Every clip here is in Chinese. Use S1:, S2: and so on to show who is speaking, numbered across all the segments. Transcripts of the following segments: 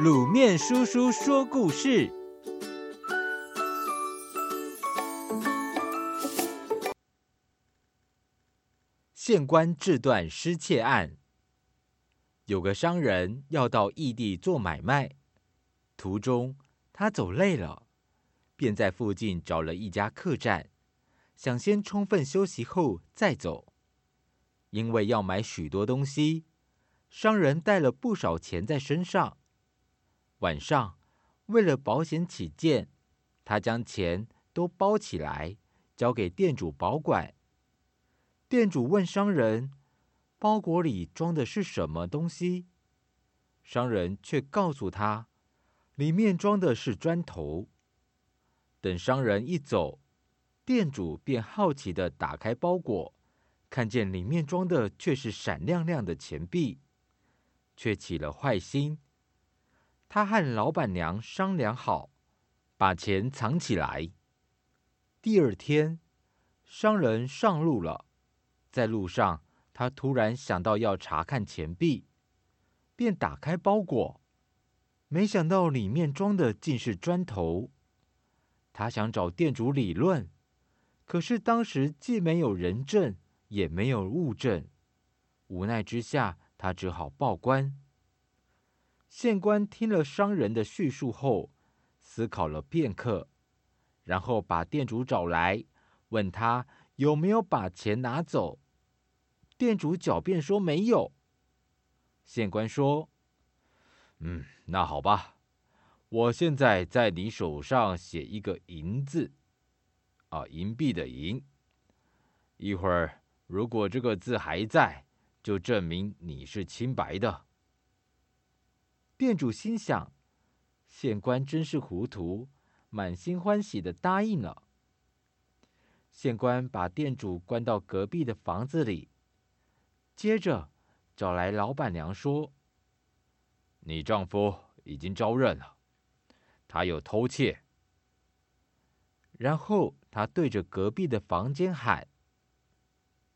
S1: 卤面叔叔说故事：县官治断失窃案。有个商人要到异地做买卖，途中他走累了，便在附近找了一家客栈，想先充分休息后再走。因为要买许多东西，商人带了不少钱在身上。晚上，为了保险起见，他将钱都包起来，交给店主保管。店主问商人：“包裹里装的是什么东西？”商人却告诉他：“里面装的是砖头。”等商人一走，店主便好奇的打开包裹，看见里面装的却是闪亮亮的钱币，却起了坏心。他和老板娘商量好，把钱藏起来。第二天，商人上路了，在路上，他突然想到要查看钱币，便打开包裹，没想到里面装的竟是砖头。他想找店主理论，可是当时既没有人证，也没有物证，无奈之下，他只好报官。县官听了商人的叙述后，思考了片刻，然后把店主找来，问他有没有把钱拿走。店主狡辩说没有。县官说：“嗯，那好吧，我现在在你手上写一个‘银’字，啊，银币的‘银’。一会儿如果这个字还在，就证明你是清白的。”店主心想：“县官真是糊涂，满心欢喜的答应了。”县官把店主关到隔壁的房子里，接着找来老板娘说：“你丈夫已经招认了，他有偷窃。”然后他对着隔壁的房间喊：“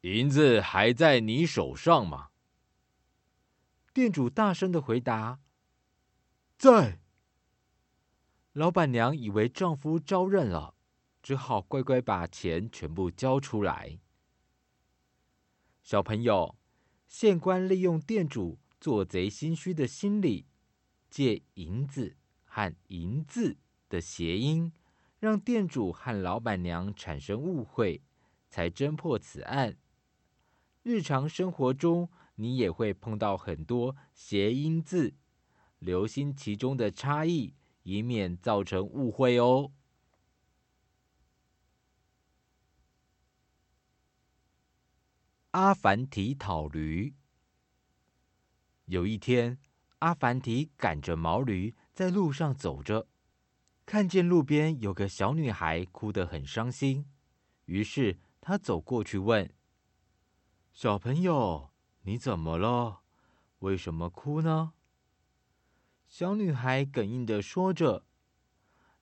S1: 银子还在你手上吗？”店主大声的回答。在。老板娘以为丈夫招认了，只好乖乖把钱全部交出来。小朋友，县官利用店主做贼心虚的心理，借“银子”和“银”字的谐音，让店主和老板娘产生误会，才侦破此案。日常生活中，你也会碰到很多谐音字。留心其中的差异，以免造成误会哦。阿凡提讨驴。有一天，阿凡提赶着毛驴在路上走着，看见路边有个小女孩哭得很伤心，于是他走过去问：“小朋友，你怎么了？为什么哭呢？”小女孩哽咽的说着：“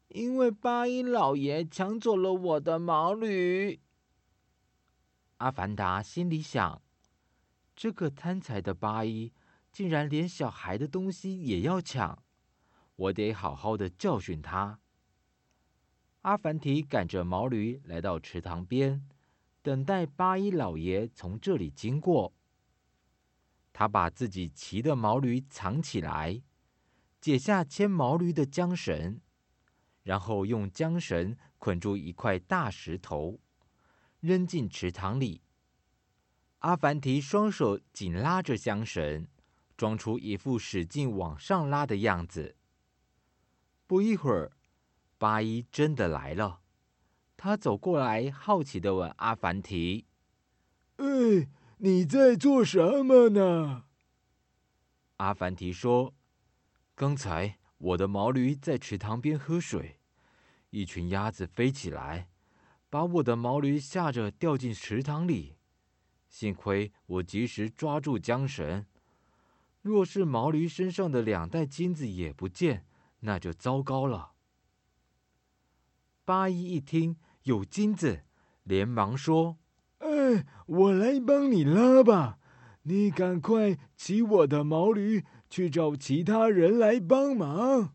S1: 因为八一老爷抢走了我的毛驴。”阿凡达心里想：“这个贪财的八一，竟然连小孩的东西也要抢，我得好好的教训他。”阿凡提赶着毛驴来到池塘边，等待八一老爷从这里经过。他把自己骑的毛驴藏起来。解下牵毛驴的缰绳，然后用缰绳捆住一块大石头，扔进池塘里。阿凡提双手紧拉着缰绳，装出一副使劲往上拉的样子。不一会儿，八一真的来了。他走过来，好奇的问阿凡提：“哎，你在做什么呢？”阿凡提说。刚才我的毛驴在池塘边喝水，一群鸭子飞起来，把我的毛驴吓着掉进池塘里。幸亏我及时抓住缰绳，若是毛驴身上的两袋金子也不见，那就糟糕了。八一一听有金子，连忙说：“哎，我来帮你拉吧，你赶快骑我的毛驴。”
S2: 去找其他人来帮忙。”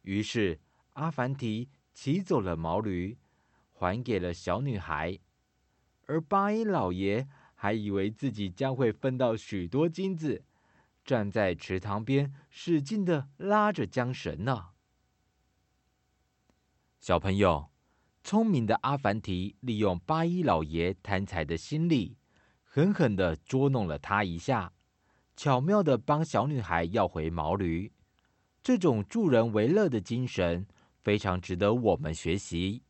S1: 于是阿凡提骑走了毛驴，还给了小女孩，而八一老爷还以为自己将会分到许多金子，站在池塘边使劲的拉着缰绳呢。小朋友，聪明的阿凡提利用八一老爷贪财的心理，狠狠的捉弄了他一下，巧妙的帮小女孩要回毛驴。这种助人为乐的精神，非常值得我们学习。